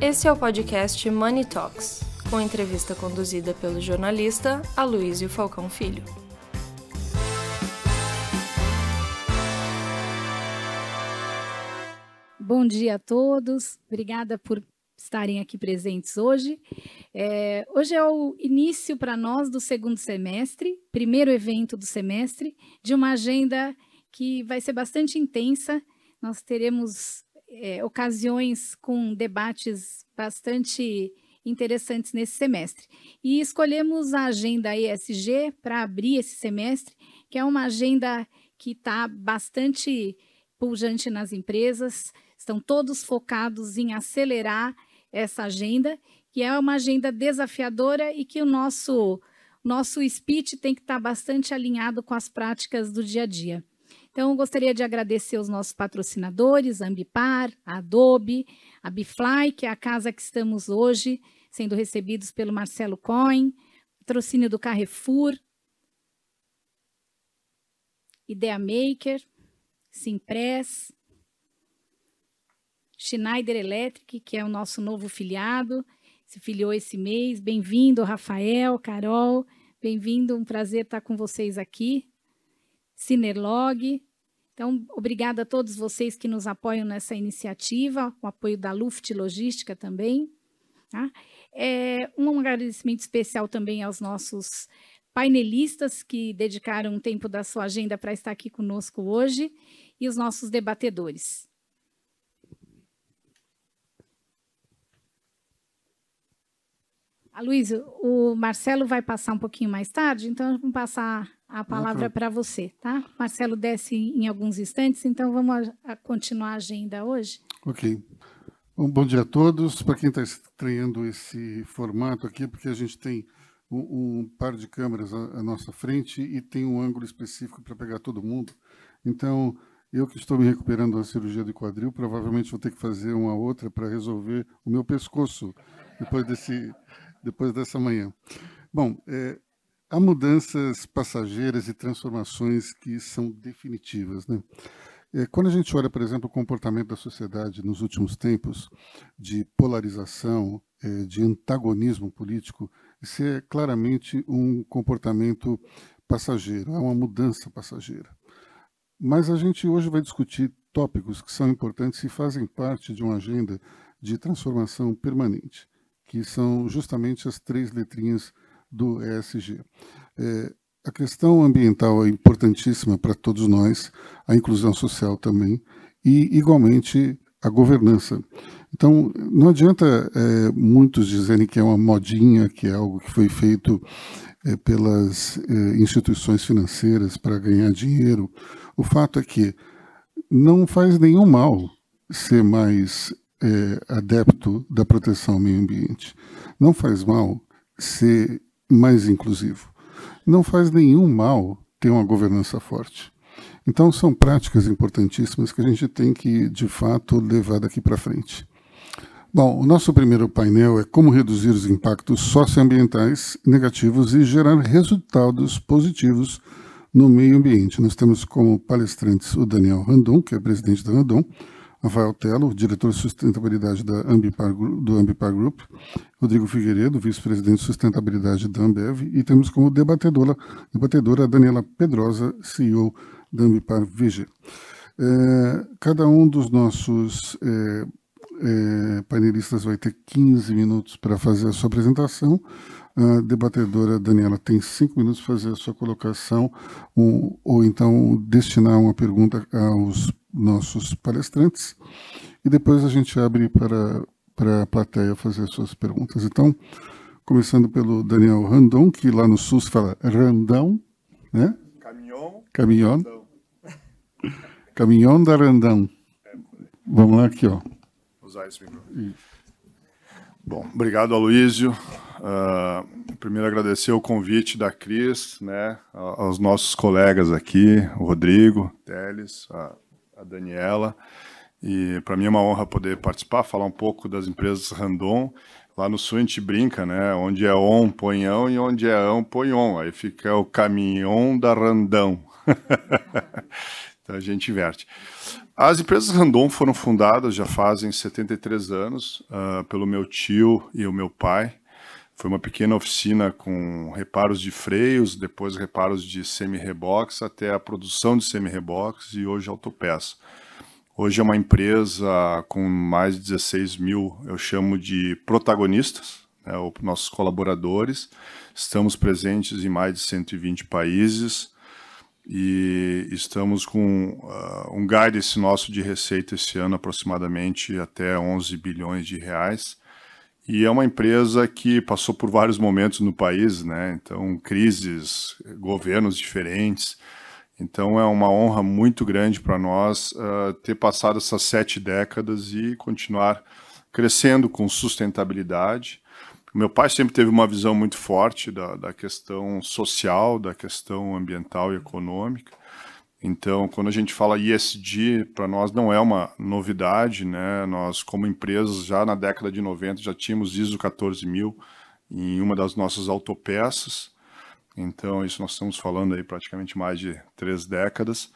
Esse é o podcast Money Talks, com entrevista conduzida pelo jornalista Aloysio Falcão Filho. Bom dia a todos, obrigada por estarem aqui presentes hoje. É, hoje é o início para nós do segundo semestre, primeiro evento do semestre, de uma agenda que vai ser bastante intensa. Nós teremos é, ocasiões com debates bastante interessantes nesse semestre. E escolhemos a agenda ESG para abrir esse semestre, que é uma agenda que está bastante pujante nas empresas, estão todos focados em acelerar essa agenda, que é uma agenda desafiadora e que o nosso, nosso speech tem que estar tá bastante alinhado com as práticas do dia a dia. Então, gostaria de agradecer os nossos patrocinadores, Ambipar, Adobe, a Bifly, que é a casa que estamos hoje, sendo recebidos pelo Marcelo Coin, patrocínio do Carrefour, Idea Maker, Simpress, Schneider Electric, que é o nosso novo filiado, se filiou esse mês. Bem-vindo, Rafael, Carol, bem-vindo, um prazer estar com vocês aqui. Cinerlog, então, obrigada a todos vocês que nos apoiam nessa iniciativa, o apoio da Luft Logística também. Tá? É, um agradecimento especial também aos nossos painelistas que dedicaram um tempo da sua agenda para estar aqui conosco hoje e os nossos debatedores. Aloysio, o Marcelo vai passar um pouquinho mais tarde, então vamos passar a palavra para você, tá? Marcelo desce em alguns instantes, então vamos a, a continuar a agenda hoje. Ok. Um bom dia a todos. Para quem está estreando esse formato aqui, porque a gente tem um, um par de câmeras à, à, nossa frente e tem um ângulo específico para pegar todo mundo. Então, eu que estou me recuperando da cirurgia de quadril, provavelmente vou ter que fazer uma outra para resolver o meu pescoço depois, desse, depois dessa manhã. Bom, é, há mudanças passageiras e transformações que são definitivas. Né? É, quando a gente olha, por exemplo, o comportamento da sociedade nos últimos tempos, de polarização, é, de antagonismo político, isso é claramente um comportamento passageiro, é uma mudança passageira. Mas a gente hoje vai discutir tópicos que são importantes e fazem parte de uma agenda de transformação permanente, que são justamente as três letrinhas do ESG. É, a questão ambiental é importantíssima para todos nós, a inclusão social também, e, igualmente, a governança. Então, não adianta é, muitos dizerem que é uma modinha, que é algo que foi feito é, pelas é, instituições financeiras para ganhar dinheiro. O fato é que não faz nenhum mal ser mais é, adepto da proteção ao meio ambiente. Não faz mal ser mais inclusivo. Não faz nenhum mal ter uma governança forte. Então, são práticas importantíssimas que a gente tem que, de fato, levar daqui para frente. Bom, o nosso primeiro painel é como reduzir os impactos socioambientais negativos e gerar resultados positivos no meio ambiente. Nós temos como palestrantes o Daniel Randon, que é presidente da Randon, Rafael Telo, diretor de sustentabilidade da Ambipar, do Ambipar Group, Rodrigo Figueiredo, vice-presidente de sustentabilidade da Ambev, e temos como debatedora, debatedora Daniela Pedrosa, CEO da Ambipar VG. É, cada um dos nossos é, é, painelistas vai ter 15 minutos para fazer a sua apresentação. A debatedora Daniela tem cinco minutos para fazer a sua colocação, um, ou então destinar uma pergunta aos nossos palestrantes e depois a gente abre para, para a plateia fazer suas perguntas. Então, começando pelo Daniel Randon, que lá no sul se fala Randão, né? Caminhão. Caminhão. Caminhão da Randão. Vamos lá aqui, ó. Usar esse microfone. Bom, obrigado, Aloísio. Uh, primeiro agradecer o convite da Cris, né, aos nossos colegas aqui, o Rodrigo, Teles, a a Daniela. E para mim é uma honra poder participar, falar um pouco das empresas Randon. Lá no sul a gente brinca, né? Onde é on, põe e onde é ão, on. Aí fica o caminhão da Randão. então a gente inverte. As empresas Randon foram fundadas já fazem 73 anos uh, pelo meu tio e o meu pai. Foi uma pequena oficina com reparos de freios, depois reparos de semi-reboques, até a produção de semi-reboques e hoje autopeça. Hoje é uma empresa com mais de 16 mil, eu chamo de protagonistas, né, nossos colaboradores. Estamos presentes em mais de 120 países e estamos com uh, um guidance nosso de receita esse ano aproximadamente até 11 bilhões de reais. E é uma empresa que passou por vários momentos no país, né? Então, crises, governos diferentes, então é uma honra muito grande para nós uh, ter passado essas sete décadas e continuar crescendo com sustentabilidade. Meu pai sempre teve uma visão muito forte da, da questão social, da questão ambiental e econômica. Então, quando a gente fala ESG, para nós não é uma novidade, né? Nós, como empresas, já na década de 90 já tínhamos ISO 14000 em uma das nossas autopeças. Então, isso nós estamos falando aí praticamente mais de três décadas.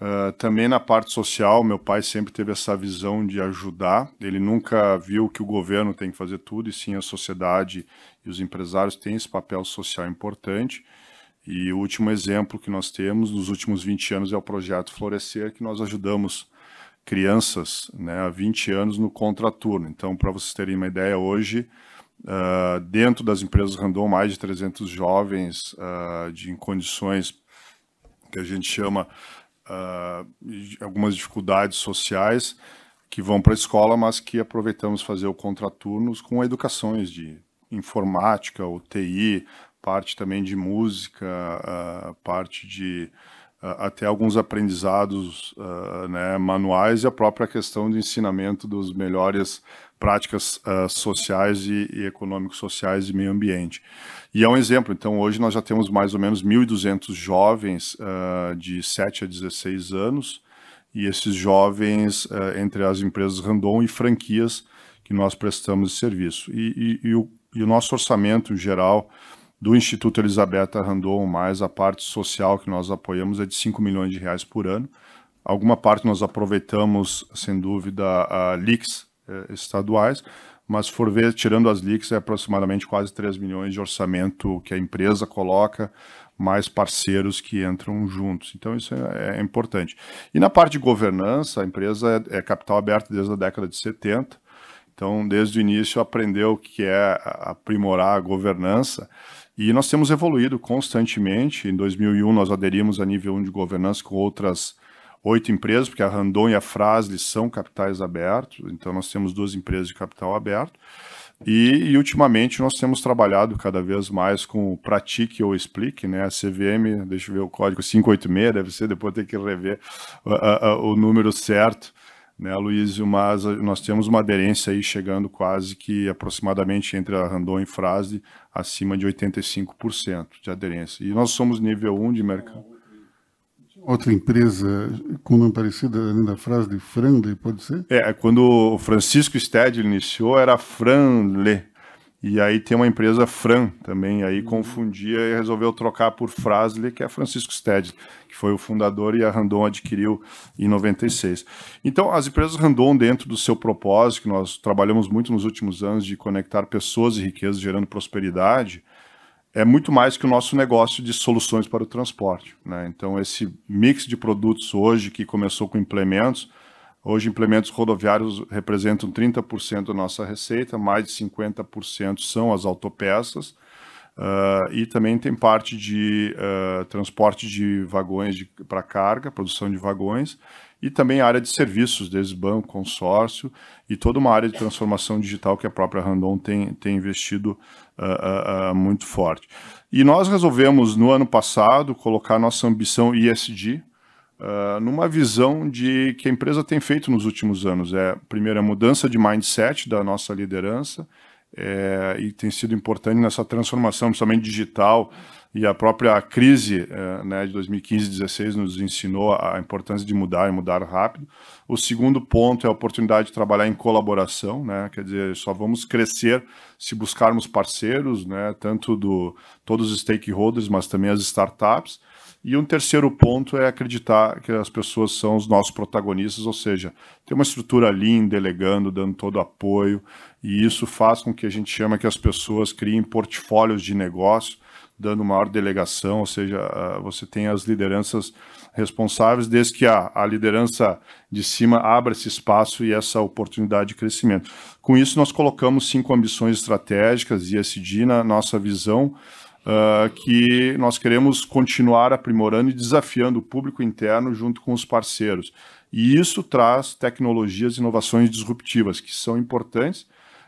Uh, também na parte social, meu pai sempre teve essa visão de ajudar. Ele nunca viu que o governo tem que fazer tudo, e sim a sociedade e os empresários têm esse papel social importante. E o último exemplo que nós temos nos últimos 20 anos é o projeto Florescer, que nós ajudamos crianças né, há 20 anos no contraturno. Então, para vocês terem uma ideia, hoje Uh, dentro das empresas Randon, mais de 300 jovens uh, de, em condições que a gente chama uh, algumas dificuldades sociais que vão para a escola, mas que aproveitamos fazer o contraturnos com educações de informática, UTI, parte também de música, parte de até alguns aprendizados né, manuais e a própria questão de ensinamento dos melhores práticas sociais e, e econômicos sociais e meio ambiente. E é um exemplo, então hoje nós já temos mais ou menos 1.200 jovens de 7 a 16 anos, e esses jovens entre as empresas Randon e franquias que nós prestamos de serviço. E, e, e, o, e o nosso orçamento geral do Instituto Elisabetta Randon, mais a parte social que nós apoiamos, é de 5 milhões de reais por ano. Alguma parte nós aproveitamos, sem dúvida, a LIX, eh, estaduais, mas se for ver, tirando as leaks, é aproximadamente quase 3 milhões de orçamento que a empresa coloca, mais parceiros que entram juntos. Então, isso é, é importante. E na parte de governança, a empresa é, é, capital aberto desde a década de 70. Então, desde o início, aprendeu o que é aprimorar a governança. E nós temos evoluído constantemente. Em 2001, nós aderimos a nível 1 de governança com outras oito empresas, porque a Randon e a Frasle são capitais abertos, então nós temos duas empresas de capital aberto. E, e, ultimamente nós temos trabalhado cada vez mais com o Pratique ou Explique, né? A CVM, deixa eu ver o código 586, deve ser, depois tem que rever o número certo, né, Luísio? Mas nós temos uma aderência aí chegando quase que aproximadamente entre a Randon e Frasle acima de 85% de aderência. E nós somos nível 1 de mercado outra empresa com nome parecido, além da frase de Franle, pode ser? É, quando o Francisco Stedley iniciou, era Franle. E aí tem uma empresa Fran também, aí uhum. confundia e resolveu trocar por Frasle, que é Francisco Stedley, que foi o fundador e a Randon adquiriu em 96. Então, as empresas Randon, dentro do seu propósito, que nós trabalhamos muito nos últimos anos de conectar pessoas e riquezas gerando prosperidade, é muito mais que o nosso negócio de soluções para o transporte. Né? Então, esse mix de produtos hoje, que começou com implementos, hoje implementos rodoviários representam 30% da nossa receita, mais de 50% são as autopeças, uh, e também tem parte de uh, transporte de vagões para carga, produção de vagões, e também a área de serviços, desde banco, consórcio, e toda uma área de transformação digital que a própria Randon tem, tem investido uh, muito forte. E nós resolvemos, no ano passado, colocar nossa ambição ESG uh, numa visão de que a empresa tem feito nos últimos anos. É, primeiro, a mudança de mindset da nossa liderança, é, e tem sido importante nessa transformação, principalmente digital, e a própria crise é, né, de 2015 2016 nos ensinou a importância de mudar e mudar rápido. O segundo ponto é a oportunidade de trabalhar em colaboração, né, quer dizer, só vamos crescer se buscarmos parceiros, né, tanto do todos os stakeholders, mas também as startups. E um terceiro ponto é acreditar que as pessoas são os nossos protagonistas, ou seja, ter uma estrutura lean, delegando, dando todo apoio, e isso faz com que a gente chama que as pessoas criem portfólios de negócio, dando maior delegação, ou seja, você tem as lideranças responsáveis, desde que a, a liderança de cima abra esse espaço e essa oportunidade de crescimento. Com isso, nós colocamos cinco ambições estratégicas e na nossa visão, uh, que nós queremos continuar aprimorando e desafiando o público interno junto com os parceiros. E isso traz tecnologias e inovações disruptivas, que são importantes,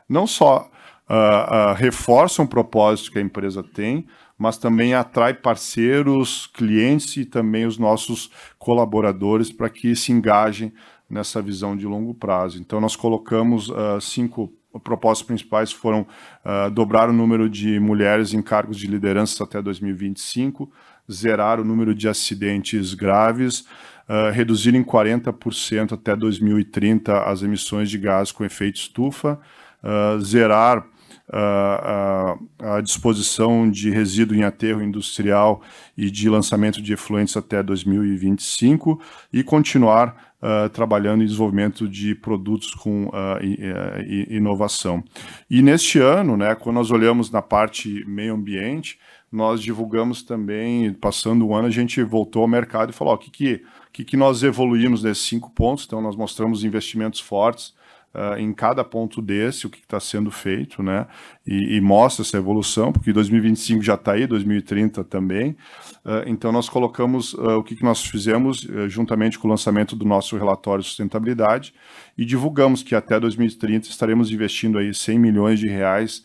não só uh, uh, reforçam o propósito que a empresa tem, mas também atrai parceiros, clientes e também os nossos colaboradores para que se engajem nessa visão de longo prazo. Então, nós colocamos uh, cinco propósitos principais foram uh, dobrar o número de mulheres em cargos de liderança até 2025, zerar o número de acidentes graves, uh, reduzir em 40% até 2030 as emissões de gás com efeito estufa, uh, zerar a, a, disposição de resíduo em aterro industrial e de lançamento de efluentes até 2025 e continuar uh, trabalhando em desenvolvimento de produtos com uh, inovação. E neste ano, né, quando nós olhamos na parte meio ambiente, nós divulgamos também, passando o ano, a gente voltou ao mercado e falou: o que, que, que, que nós evoluímos nesses cinco pontos? Então, nós mostramos investimentos fortes uh, em cada ponto desse, o que está sendo feito, né? E, e, mostra essa evolução, porque 2025 já está aí, 2030 também. Uh, então, nós colocamos uh, o que, que nós fizemos juntamente com o lançamento do nosso relatório de sustentabilidade e divulgamos que até 2030 estaremos investindo aí 100 milhões de reais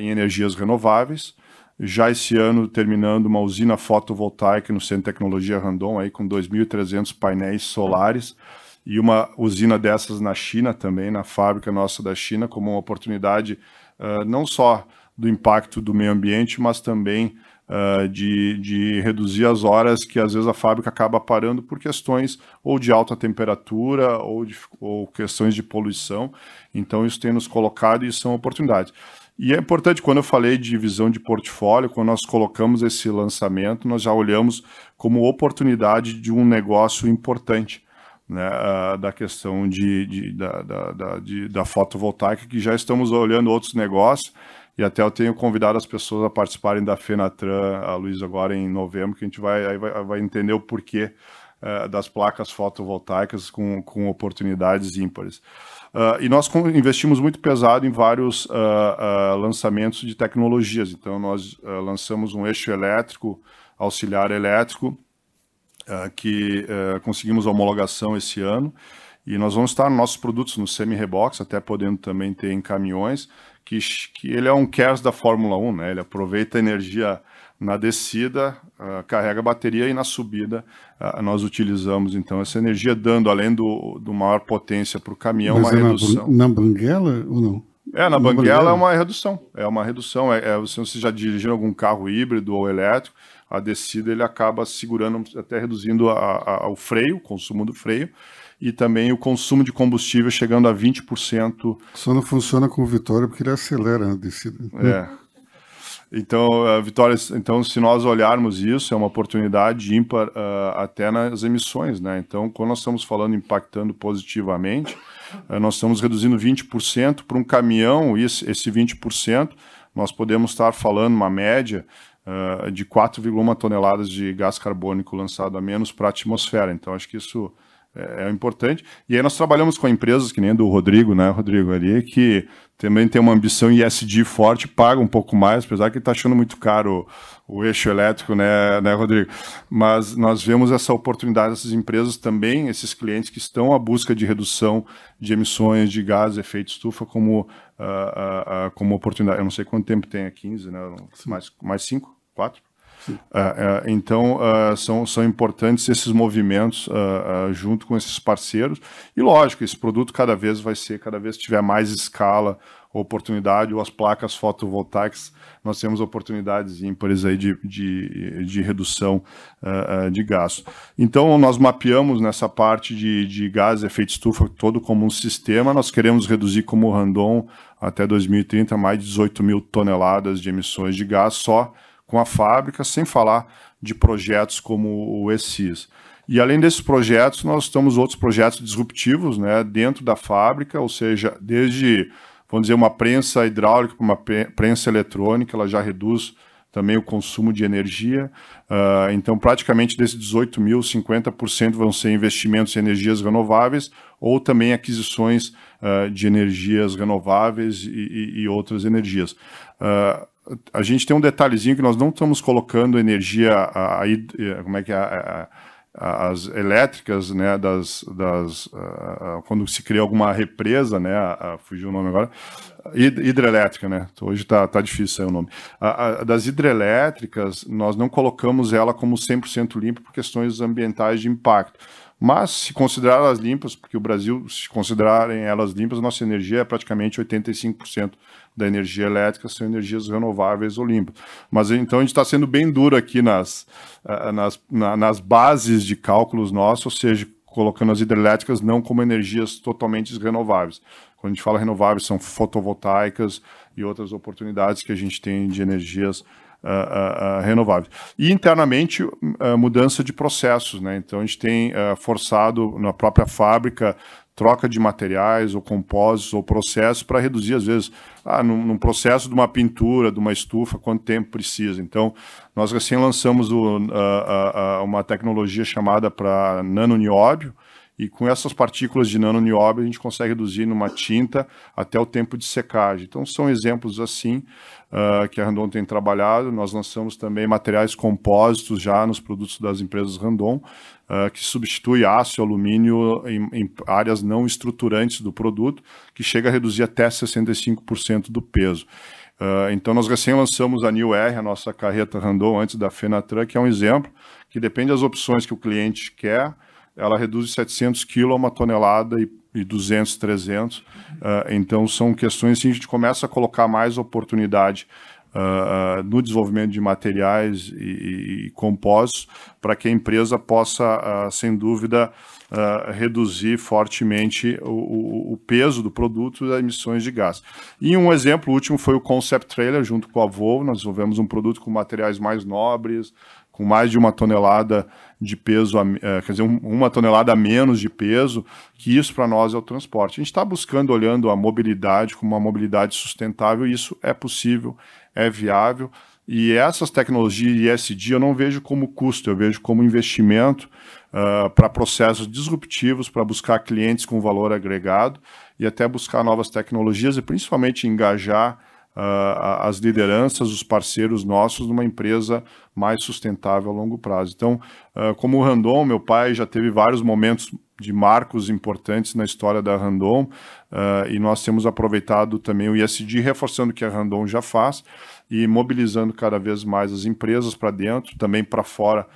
em energias renováveis já esse ano terminando uma usina fotovoltaica no Centro de Tecnologia Randon aí com 2.300 painéis solares e uma usina dessas na China também, na fábrica nossa da China, como uma oportunidade uh, não só do impacto do meio ambiente, mas também uh, de, de reduzir as horas que às vezes a fábrica acaba parando por questões ou de alta temperatura ou, de, ou questões de poluição. Então isso tem nos colocado e são oportunidades. E é importante, quando eu falei de visão de portfólio, quando nós colocamos esse lançamento, nós já olhamos como oportunidade de um negócio importante né, da questão de, de da, da, da, de, da fotovoltaica, que já estamos olhando outros negócios, e até eu tenho convidado as pessoas a participarem da Fenatran, a Luiz, agora em novembro, que a gente vai, vai, vai entender o porquê uh, das placas fotovoltaicas com, com oportunidades ímpares. Uh, e nós investimos muito pesado em vários uh, lançamentos de tecnologias. Então, nós lançamos um eixo elétrico, auxiliar elétrico, que uh, conseguimos a homologação esse ano. E nós vamos estar nossos produtos no semi-rebox, até podendo também ter em caminhões, que, que ele é um CARES da Fórmula 1, né? Ele aproveita a energia na descida, uh, carrega a bateria e na subida uh, nós utilizamos então essa energia, dando além do, do maior potência para o caminhão, Mas uma é redução. Na, na banguela ou não? É, na, na banguela, banguela, é uma redução. É uma redução. É, é, se você já dirigiu algum carro híbrido ou elétrico, a descida ele acaba segurando, até reduzindo a, a, o freio, o consumo do freio, e também o consumo de combustível chegando a 20%. Só não funciona com o Vitória porque ele acelera a descida. É. Então, Vitória, então, se nós olharmos isso, é uma oportunidade ímpar uh, até nas emissões, né? Então, quando nós estamos falando impactando positivamente, uh, nós estamos reduzindo 20% para um caminhão, esse 20%, nós podemos estar falando uma média uh, de 4,1 toneladas de gás carbônico lançado a menos para a atmosfera. Então, acho que isso é, é, importante. E aí nós trabalhamos com empresas que nem do Rodrigo, né, Rodrigo, ali, que também tem uma ambição ISD forte, paga um pouco mais, apesar que está achando muito caro o, eixo elétrico, né, né, Rodrigo? Mas nós vemos essa oportunidade dessas empresas também, esses clientes que estão à busca de redução de emissões de gás, efeito estufa, como, uh, uh, uh, como oportunidade. Eu não sei quanto tempo tem, é 15, né? Mais, mais 5? 4? Uh, uh, então, uh, são, são importantes esses movimentos junto com esses parceiros. E, lógico, esse produto cada vez vai ser, cada vez tiver mais escala, oportunidade, ou as placas fotovoltaicas, nós temos oportunidades ímpares aí de, de, de redução de gás. Então, nós mapeamos nessa parte de, de gás efeito estufa todo como um sistema, nós queremos reduzir como Randon até 2030 mais de 18 mil toneladas de emissões de gás só com a fábrica, sem falar de projetos como o ESIS. E além desses projetos, nós temos outros projetos disruptivos né, dentro da fábrica, ou seja, desde, vamos dizer, uma prensa hidráulica para uma prensa eletrônica, ela já reduz também o consumo de energia. Uh, então, praticamente desses 18 mil, 50% vão ser investimentos em energias renováveis ou também aquisições uh, de energias renováveis e, e, e outras energias. Uh, a gente tem um detalhezinho que nós não estamos colocando energia, a, como é que é, a, as elétricas, né, das, das quando se cria alguma represa, né, fugiu o nome agora, hidrelétrica, né, hoje está tá difícil o nome, uh, das hidrelétricas, nós não colocamos ela como 100% limpa por questões ambientais de impacto, mas se considerar elas limpas, porque o Brasil, se considerarem elas limpas, nossa energia é praticamente 85% da energia elétrica são energias renováveis ou limpas. Mas então a gente está sendo bem duro aqui nas, nas, nas bases de cálculos nossos, ou seja, colocando as hidrelétricas não como energias totalmente renováveis. Quando a gente fala renováveis, são fotovoltaicas e outras oportunidades que a gente tem de energias uh, uh, uh, renováveis. E internamente, mudança de processos. Né? Então, a gente tem forçado na própria fábrica troca de materiais ou compósitos ou processos para reduzir, às vezes, ah, num, num, processo de uma pintura, de uma estufa, quanto tempo precisa. Então, nós recém lançamos o, uma tecnologia chamada para nanonióbio, e com essas partículas de nanonióbio a gente consegue reduzir numa tinta até o tempo de secagem. Então, são exemplos assim uh, que a Randon tem trabalhado. Nós lançamos também materiais compósitos já nos produtos das empresas Randon, uh, que substitui aço e alumínio em, em, áreas não estruturantes do produto, que chega a reduzir até 65% do peso. Uh, então, nós recém lançamos a New R, a nossa carreta Randon, antes da Fenatran, que é um exemplo, que depende das opções que o cliente quer, ela reduz de 700 kg a uma tonelada e, e 200, 300. Uh, então, são questões que assim, a gente começa a colocar mais oportunidade uh, no desenvolvimento de materiais e, e compósitos para que a empresa possa, uh, sem dúvida, reduzir fortemente o, o, peso do produto e as emissões de gás. E um exemplo último foi o Concept Trailer, junto com a Volvo, nós desenvolvemos um produto com materiais mais nobres, com mais de uma tonelada de peso, quer dizer, uma tonelada a menos de peso, que isso para nós é o transporte. A gente está buscando, olhando a mobilidade como uma mobilidade sustentável, e isso é possível, é viável. E essas tecnologias ISD eu não vejo como custo, eu vejo como investimento uh, para processos disruptivos, para buscar clientes com valor agregado e até buscar novas tecnologias e principalmente engajar uh, as lideranças, os parceiros nossos numa empresa mais sustentável a longo prazo. Então, uh, como o Randon, meu pai já teve vários momentos de marcos importantes na história da Randon uh, e nós temos aproveitado também o ISD, reforçando o que a Randon já faz e mobilizando cada vez mais as empresas para dentro, também para fora,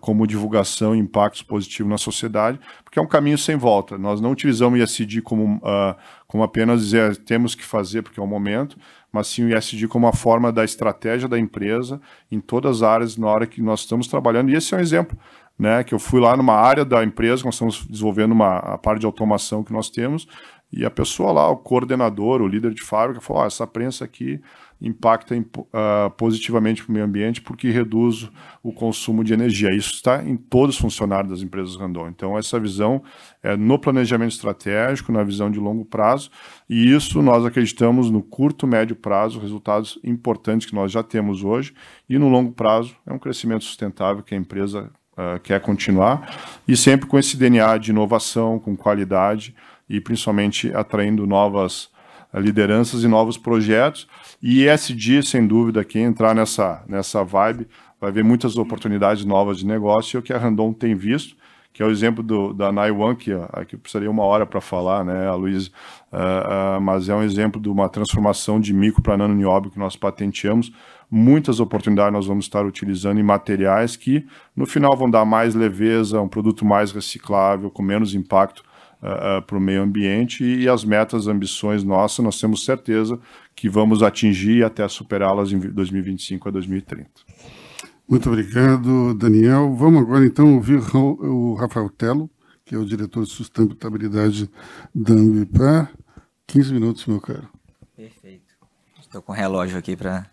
como divulgação e impactos positivos na sociedade, porque é um caminho sem volta. Nós não utilizamos o ISD como, uh, como apenas dizer temos que fazer porque é o momento, mas sim o ISD como uma forma da estratégia da empresa em todas as áreas na hora que nós estamos trabalhando. E esse é um exemplo né, que eu fui lá numa área da empresa, nós estamos desenvolvendo uma a parte de automação que nós temos, e a pessoa lá, o coordenador, o líder de fábrica, falou: ah, essa prensa aqui impacta uh, positivamente para o meio ambiente porque reduz o consumo de energia. Isso está em todos os funcionários das empresas Randon. Então, essa visão é no planejamento estratégico, na visão de longo prazo, e isso nós acreditamos no curto, médio prazo, resultados importantes que nós já temos hoje, e no longo prazo é um crescimento sustentável que a empresa uh, quer continuar, e sempre com esse DNA de inovação, com qualidade e principalmente atraindo novas uh, lideranças e novos projetos. E ESG, sem dúvida, quem entrar nessa, nessa vibe vai ver muitas oportunidades novas de negócio, e o que a Randon tem visto, que é o exemplo do, da Naiwan, que aqui precisaria uma hora para falar, né, a Luiz, uh, uh, mas é um exemplo de uma transformação de micro para nano nióbio que nós patenteamos, muitas oportunidades nós vamos estar utilizando em materiais que no final vão dar mais leveza, um produto mais reciclável, com menos impacto uh, eh, uh, para o meio ambiente e, e as metas, ambições nossas, nós temos certeza que vamos atingir e até superá-las em 2025 a 2030. Muito obrigado, Daniel. Vamos agora então ouvir o Rafael Telo, que é o diretor de sustentabilidade da Ambipar. 15 minutos, meu caro. Perfeito. Estou com o relógio aqui para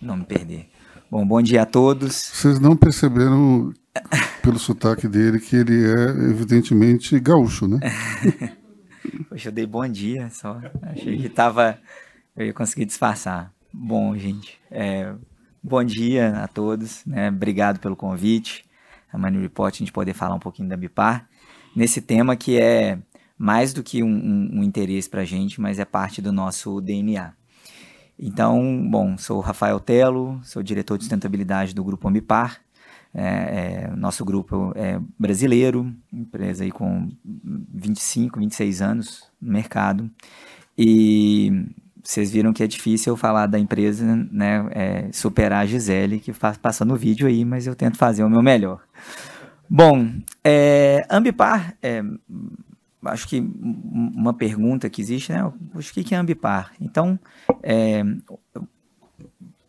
não me perder. Bom, bom dia a todos. Vocês não perceberam pelo sotaque dele que ele é evidentemente gaúcho, né? Poxa, eu dei bom dia só. Achei que tava. Eu ia conseguir disfarçar. Bom, gente. É, bom dia a todos. Né? Obrigado pelo convite. A Money Report, a gente poder falar um pouquinho da Bipar. Nesse tema que é mais do que um, um, um interesse para a gente, mas é parte do nosso DNA. Então, bom, sou Rafael Telo, sou diretor de sustentabilidade do Grupo Ambipar. É, é, nosso grupo é brasileiro, empresa aí com 25, 26 anos no mercado. E vocês viram que é difícil eu falar da empresa, né, é, superar a Gisele, que faz, passa no vídeo aí, mas eu tento fazer o meu melhor. Bom, é, Ambipar é, acho que uma pergunta que existe, né? O que é Ambipar? Então, é,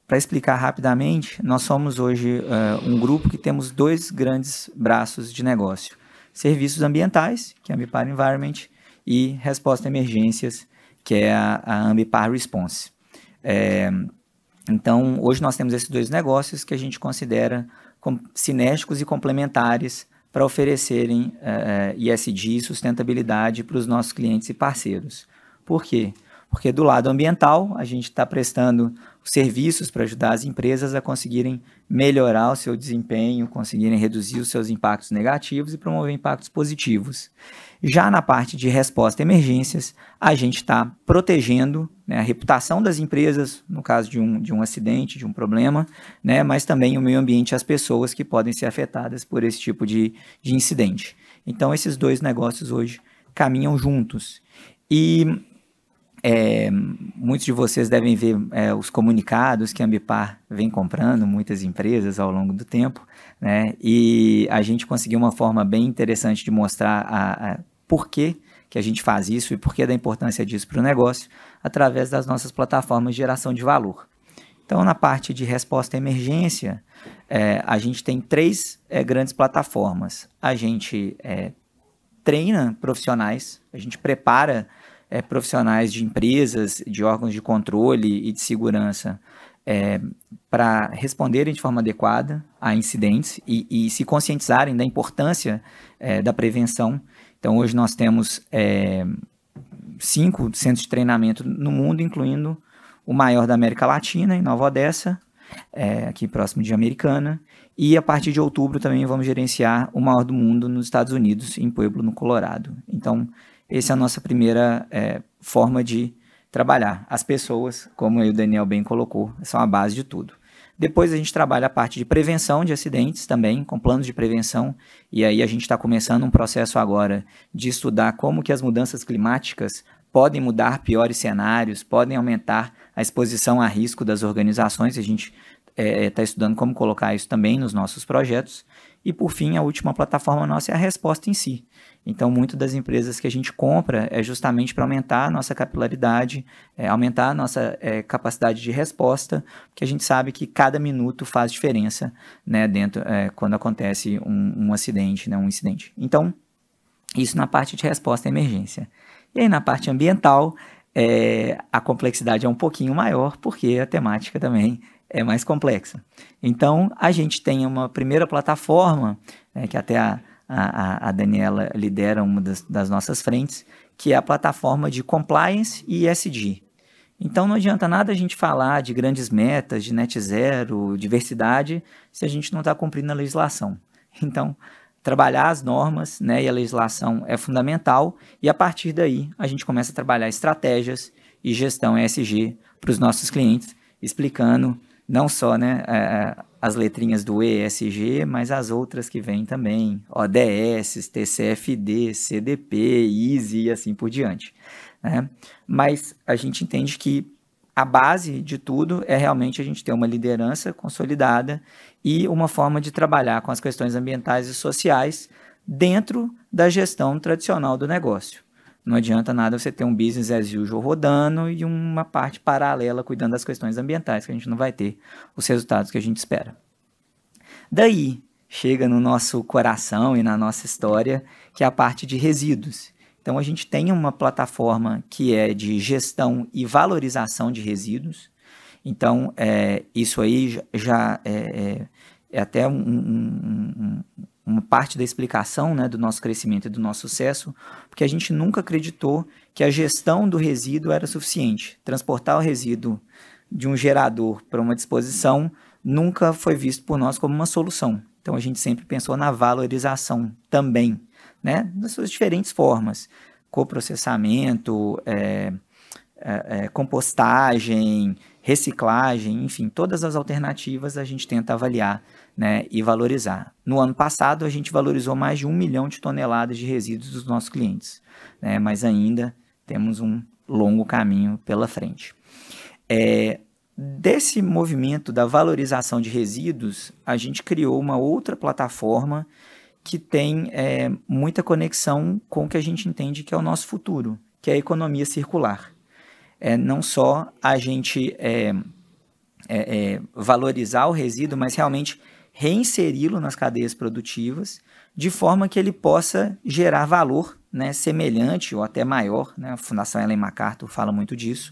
para explicar rapidamente, nós somos hoje uh, um grupo que temos dois grandes braços de negócio: serviços ambientais, que é a Ambipar Environment, e resposta a emergências, que é a, a Ambipar Response. É, então, hoje nós temos esses dois negócios que a gente considera como sinérgicos e complementares para oferecerem uh, eh, ESG e sustentabilidade para os nossos clientes e parceiros. Por quê? Porque do lado ambiental, a gente está prestando serviços para ajudar as empresas a conseguirem melhorar o seu desempenho, conseguirem reduzir os seus impactos negativos e promover impactos positivos. Já na parte de resposta a emergências, a gente está protegendo né, a reputação das empresas, no caso de um, de um acidente, de um problema, né, mas também o meio ambiente e as pessoas que podem ser afetadas por esse tipo de, de incidente. Então, esses dois negócios hoje caminham juntos. E é, muitos de vocês devem ver é, os comunicados que a Ambipar vem comprando, muitas empresas ao longo do tempo, né? E a gente conseguiu uma forma bem interessante de mostrar a, a por que, que a gente faz isso e por que da importância disso para o negócio através das nossas plataformas de geração de valor. Então, na parte de resposta à emergência, é, a gente tem três é, grandes plataformas. A gente é, treina profissionais, a gente prepara é, profissionais de empresas, de órgãos de controle e de segurança é, para responderem de forma adequada a incidentes e, e se conscientizarem da importância é, da prevenção. Então, hoje nós temos é, cinco centros de treinamento no mundo, incluindo o maior da América Latina, em Nova Odessa, é, aqui próximo de Americana. E a partir de outubro também vamos gerenciar o maior do mundo nos Estados Unidos, em Pueblo, no Colorado. Então, essa é a nossa primeira é, forma de trabalhar. As pessoas, como o Daniel bem colocou, são a base de tudo. Depois a gente trabalha a parte de prevenção de acidentes também, com planos de prevenção, e aí a gente está começando um processo agora de estudar como que as mudanças climáticas podem mudar piores cenários, podem aumentar a exposição a risco das organizações, a gente está é, é tá estudando como colocar isso também nos nossos projetos. E por fim, a última plataforma nossa é a resposta em si. Então, muitas das empresas que a gente compra é justamente para aumentar a nossa capilaridade, é, aumentar a nossa é, capacidade de resposta, porque a gente sabe que cada minuto faz diferença né, dentro, é, quando acontece um, um acidente, né, um incidente. Então, isso na parte de resposta à emergência. E aí, na parte ambiental, é, a complexidade é um pouquinho maior, porque a temática também é mais complexa. Então, a gente tem uma primeira plataforma, né, que até a a, a Daniela lidera uma das, das nossas frentes, que é a plataforma de compliance e ESG. Então não adianta nada a gente falar de grandes metas, de net zero, diversidade, se a gente não está cumprindo a legislação. Então, trabalhar as normas né, e a legislação é fundamental, e a partir daí a gente começa a trabalhar estratégias e gestão ESG para os nossos clientes, explicando não só né, as letrinhas do ESG, mas as outras que vêm também, ODS, TCFD, CDP, EASY e assim por diante. Né? Mas a gente entende que a base de tudo é realmente a gente ter uma liderança consolidada e uma forma de trabalhar com as questões ambientais e sociais dentro da gestão tradicional do negócio. Não adianta nada você ter um business as usual rodando e uma parte paralela cuidando das questões ambientais, que a gente não vai ter os resultados que a gente espera. Daí chega no nosso coração e na nossa história, que é a parte de resíduos. Então a gente tem uma plataforma que é de gestão e valorização de resíduos. Então, é, isso aí já é, é, é até um, um, uma parte da explicação né, do nosso crescimento e do nosso sucesso, porque a gente nunca acreditou que a gestão do resíduo era suficiente. Transportar o resíduo de um gerador para uma disposição nunca foi visto por nós como uma solução. Então a gente sempre pensou na valorização também, né, das suas diferentes formas, coprocessamento, é, é, é, compostagem, reciclagem, enfim, todas as alternativas a gente tenta avaliar né, e valorizar. No ano passado, a gente valorizou mais de um milhão de toneladas de resíduos dos nossos clientes, né, mas ainda temos um longo caminho pela frente. É, desse movimento da valorização de resíduos, a gente criou uma outra plataforma que tem é, muita conexão com o que a gente entende que é o nosso futuro, que é a economia circular. É, não só a gente é, é, é valorizar o resíduo, mas realmente reinseri-lo nas cadeias produtivas, de forma que ele possa gerar valor né, semelhante ou até maior, né, a Fundação Ellen MacArthur fala muito disso,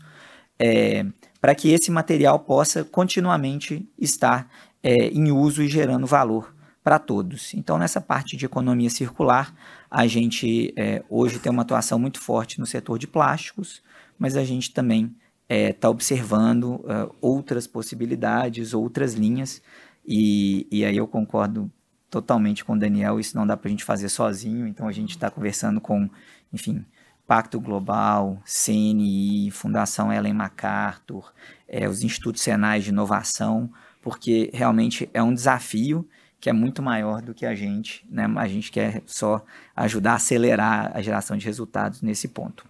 é, para que esse material possa continuamente estar é, em uso e gerando valor para todos. Então, nessa parte de economia circular, a gente é, hoje tem uma atuação muito forte no setor de plásticos, mas a gente também está é, observando uh, outras possibilidades, outras linhas e, e aí eu concordo totalmente com o Daniel, isso não dá para a gente fazer sozinho, então a gente está conversando com, enfim, Pacto Global, CNI, Fundação Ellen MacArthur, é, os institutos senais de inovação, porque realmente é um desafio que é muito maior do que a gente, né? A gente quer só ajudar a acelerar a geração de resultados nesse ponto.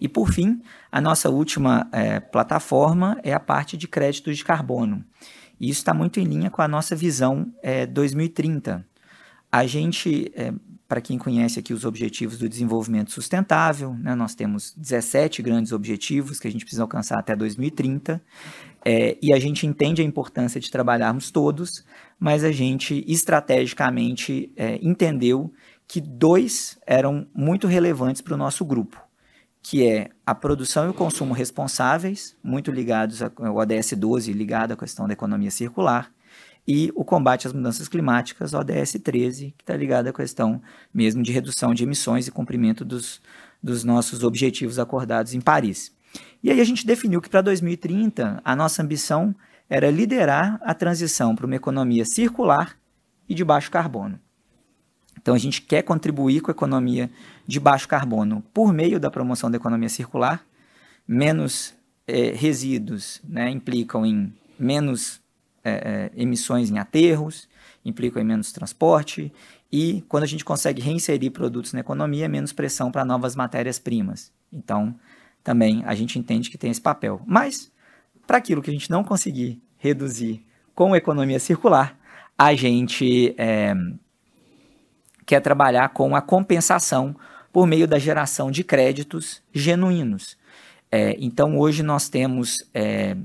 E por fim, a nossa última é, plataforma é a parte de créditos de carbono. E isso está muito em linha com a nossa visão é, 2030. A gente, é, para quem conhece aqui os objetivos do desenvolvimento sustentável, né, nós temos 17 grandes objetivos que a gente precisa alcançar até 2030, é, e a gente entende a importância de trabalharmos todos, mas a gente estrategicamente é, entendeu que dois eram muito relevantes para o nosso grupo que é a produção e o consumo responsáveis, muito ligados ao ODS 12, ligado à questão da economia circular, e o combate às mudanças climáticas, ODS 13, que está ligado à questão mesmo de redução de emissões e cumprimento dos, dos nossos objetivos acordados em Paris. E aí a gente definiu que para 2030 a nossa ambição era liderar a transição para uma economia circular e de baixo carbono. Então a gente quer contribuir com a economia de baixo carbono por meio da promoção da economia circular. Menos é, resíduos né, implicam em menos é, é, emissões em aterros, implicam em menos transporte e quando a gente consegue reinserir produtos na economia, menos pressão para novas matérias-primas. Então, também a gente entende que tem esse papel. Mas, para aquilo que a gente não conseguir reduzir com economia circular, a gente é, quer trabalhar com a compensação por meio da geração de créditos genuínos. É, então, hoje nós temos é,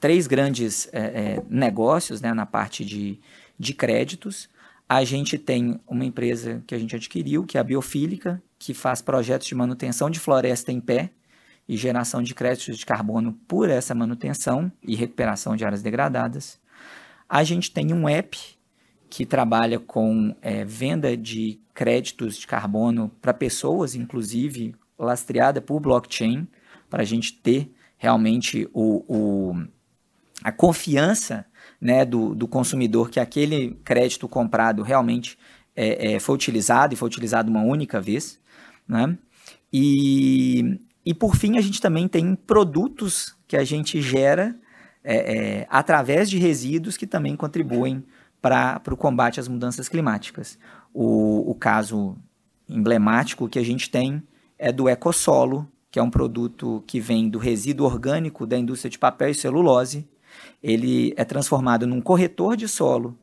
três grandes é, é, negócios né, na parte de, de créditos. A gente tem uma empresa que a gente adquiriu, que é a Biofílica, que faz projetos de manutenção de floresta em pé e geração de créditos de carbono por essa manutenção e recuperação de áreas degradadas. A gente tem um app que trabalha com é, venda de créditos de carbono para pessoas, inclusive lastreada por blockchain, para a gente ter realmente o, o, a confiança né, do, do consumidor que aquele crédito comprado realmente é, é, foi utilizado e foi utilizado uma única vez. Né? E, e por fim, a gente também tem produtos que a gente gera é, é, através de resíduos que também contribuem para o combate às mudanças climáticas. O, o caso emblemático que a gente tem é do ecossolo, que é um produto que vem do resíduo orgânico da indústria de papel e celulose. Ele é transformado num corretor de solo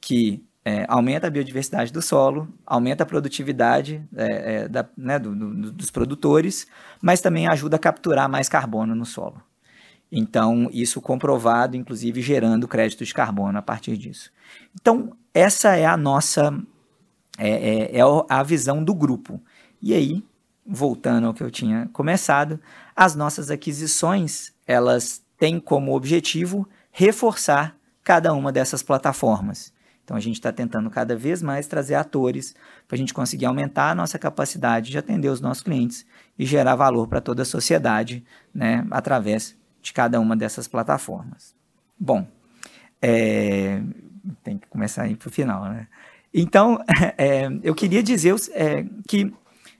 que é, aumenta a biodiversidade do solo, aumenta a produtividade é, é, da, né, do, do, dos produtores, mas também ajuda a capturar mais carbono no solo. Então, isso comprovado, inclusive gerando crédito de carbono a partir disso. Então, essa é a nossa é, é, é a visão do grupo. E aí, voltando ao que eu tinha começado, as nossas aquisições, elas têm como objetivo reforçar cada uma dessas plataformas. Então a gente está tentando cada vez mais trazer atores para a gente conseguir aumentar a nossa capacidade de atender os nossos clientes e gerar valor para toda a sociedade, né, através de cada uma dessas plataformas. Bom, é, tem que começar aí para o final, né? Então, é, eu queria dizer é, que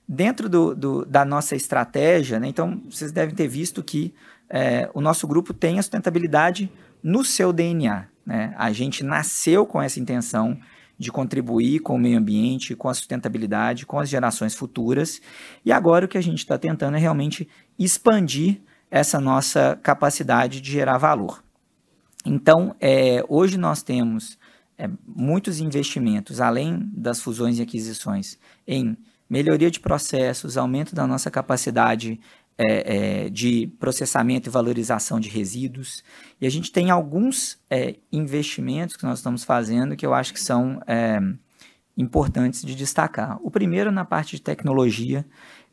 dentro do, do, da nossa estratégia, né, então vocês devem ter visto que é, o nosso grupo tem a sustentabilidade no seu DNA. Né? A gente nasceu com essa intenção de contribuir com o meio ambiente, com a sustentabilidade, com as gerações futuras. E agora o que a gente está tentando é realmente expandir essa nossa capacidade de gerar valor. Então, é, hoje nós temos é, muitos investimentos, além das fusões e aquisições, em melhoria de processos, aumento da nossa capacidade é, é, de processamento e valorização de resíduos. E a gente tem alguns é, investimentos que nós estamos fazendo que eu acho que são é, importantes de destacar. O primeiro na parte de tecnologia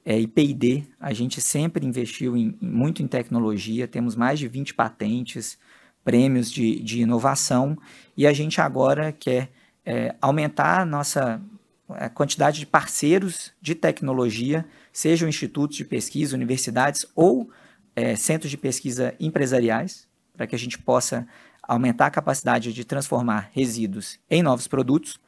é, e P&D, a gente sempre investiu em, muito em tecnologia, temos mais de 20 patentes, prêmios de, de inovação, e a gente agora quer é, aumentar a nossa a quantidade de parceiros de tecnologia, sejam institutos de pesquisa, universidades ou é, centros de pesquisa empresariais, para que a gente possa aumentar a capacidade de transformar resíduos em novos produtos.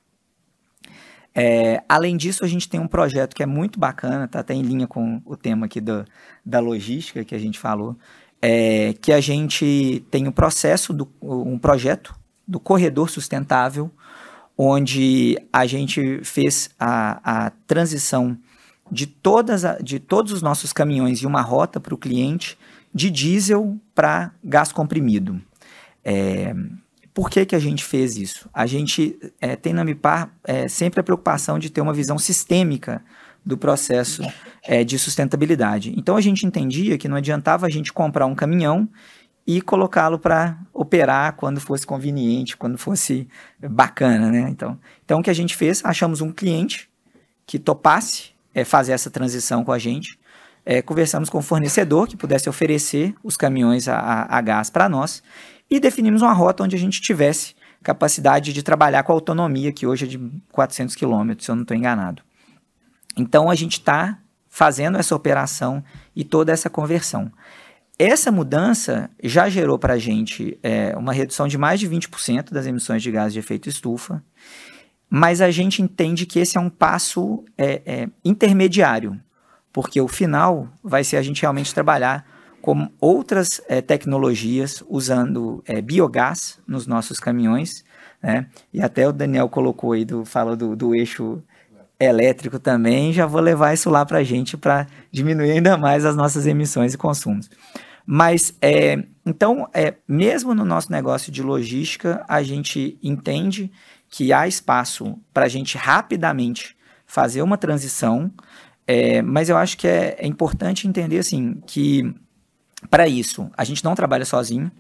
É, além disso, a gente tem um projeto que é muito bacana, está até em linha com o tema aqui do, da logística que a gente falou, é, que a gente tem um processo, do, um projeto do corredor sustentável, onde a gente fez a, a transição de, todas de todos os nossos caminhões e uma rota para o cliente de diesel para gás comprimido. É, por que, que a gente fez isso? A gente é, tem na MIPAR é, sempre a preocupação de ter uma visão sistêmica do processo é, de sustentabilidade. Então a gente entendia que não adiantava a gente comprar um caminhão e colocá-lo para operar quando fosse conveniente, quando fosse bacana, né? Então, então o que a gente fez, achamos um cliente que topasse é, fazer essa transição com a gente, é, conversamos com o fornecedor que pudesse oferecer os caminhões a, a, a gás para nós e definimos uma rota onde a gente tivesse capacidade de trabalhar com a autonomia que hoje é de 400 quilômetros, se eu não estou enganado. Então a gente está fazendo essa operação e toda essa conversão. Essa mudança já gerou para a gente é, uma redução de mais de 20% das emissões de gases de efeito estufa, mas a gente entende que esse é um passo é, é, intermediário, porque o final vai ser a gente realmente trabalhar com outras é, tecnologias, usando é, biogás nos nossos caminhões, né? e até o Daniel colocou aí, do, falou do, do eixo elétrico também, já vou levar isso lá para a gente para diminuir ainda mais as nossas emissões e consumos. Mas, é, então, é, mesmo no nosso negócio de logística, a gente entende que há espaço para a gente rapidamente fazer uma transição, é, mas eu acho que é, é importante entender assim que para isso a gente não trabalha sozinho.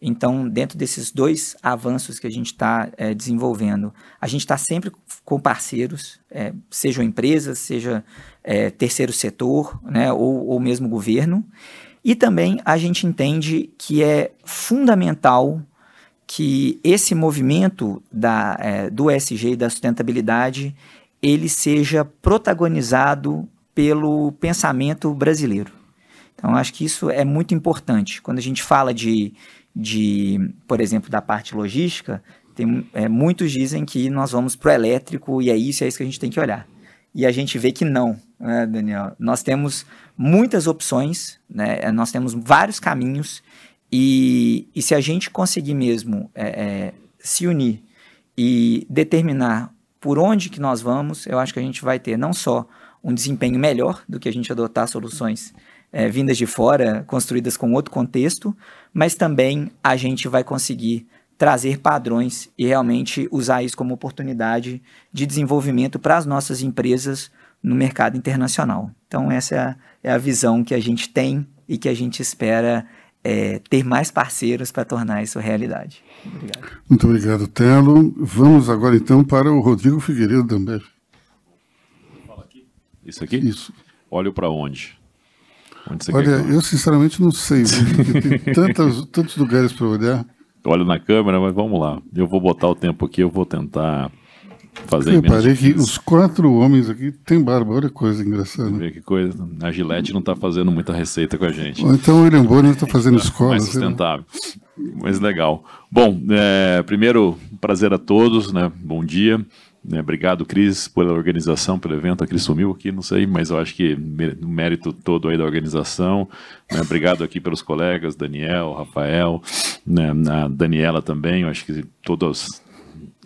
Então, dentro desses dois avanços que a gente está é, desenvolvendo, a gente está sempre com parceiros, é, sejam empresas, seja é, terceiro setor, né, ou, ou mesmo governo. E também a gente entende que é fundamental que esse movimento da, é, do ESG e da sustentabilidade ele seja protagonizado pelo pensamento brasileiro. Então, acho que isso é muito importante. Quando a gente fala de, de por exemplo, da parte logística, tem, é, muitos dizem que nós vamos para o elétrico e é isso, é isso que a gente tem que olhar. E a gente vê que não, né, Daniel? Nós temos muitas opções, né? É, nós temos vários caminhos e, e se a gente conseguir mesmo é, é, se unir e determinar por onde que nós vamos, eu acho que a gente vai ter não só um desempenho melhor do que a gente adotar soluções é, vindas de fora, construídas com outro contexto, mas também a gente vai conseguir trazer padrões e realmente usar isso como oportunidade de desenvolvimento para as nossas empresas no mercado internacional. Então, essa é a, é a visão que a gente tem e que a gente espera é, ter mais parceiros para tornar isso realidade. Obrigado. Muito obrigado, Telo. Vamos agora então para o Rodrigo Figueiredo também. Isso aqui? Isso. olho para onde? Olha, eu sinceramente não sei, porque tem tantos, tantos lugares para olhar. Olho na câmera, mas vamos lá. Eu vou botar o tempo aqui, eu vou tentar fazer Eu reparei que os quatro homens aqui têm barba, olha que coisa engraçada. Ver que coisa. A Gillette não está fazendo muita receita com a gente. Ou então o William Bonner está fazendo escola. Mais sustentável. Mas legal. Bom, é, primeiro, prazer a todos, né? Bom dia. Né, obrigado, Cris, pela organização, pelo evento. A Cris sumiu aqui, não sei, mas eu acho que o mérito todo aí da organização. Né, obrigado aqui pelos colegas, Daniel, Rafael, né, a Daniela também. Eu acho que todas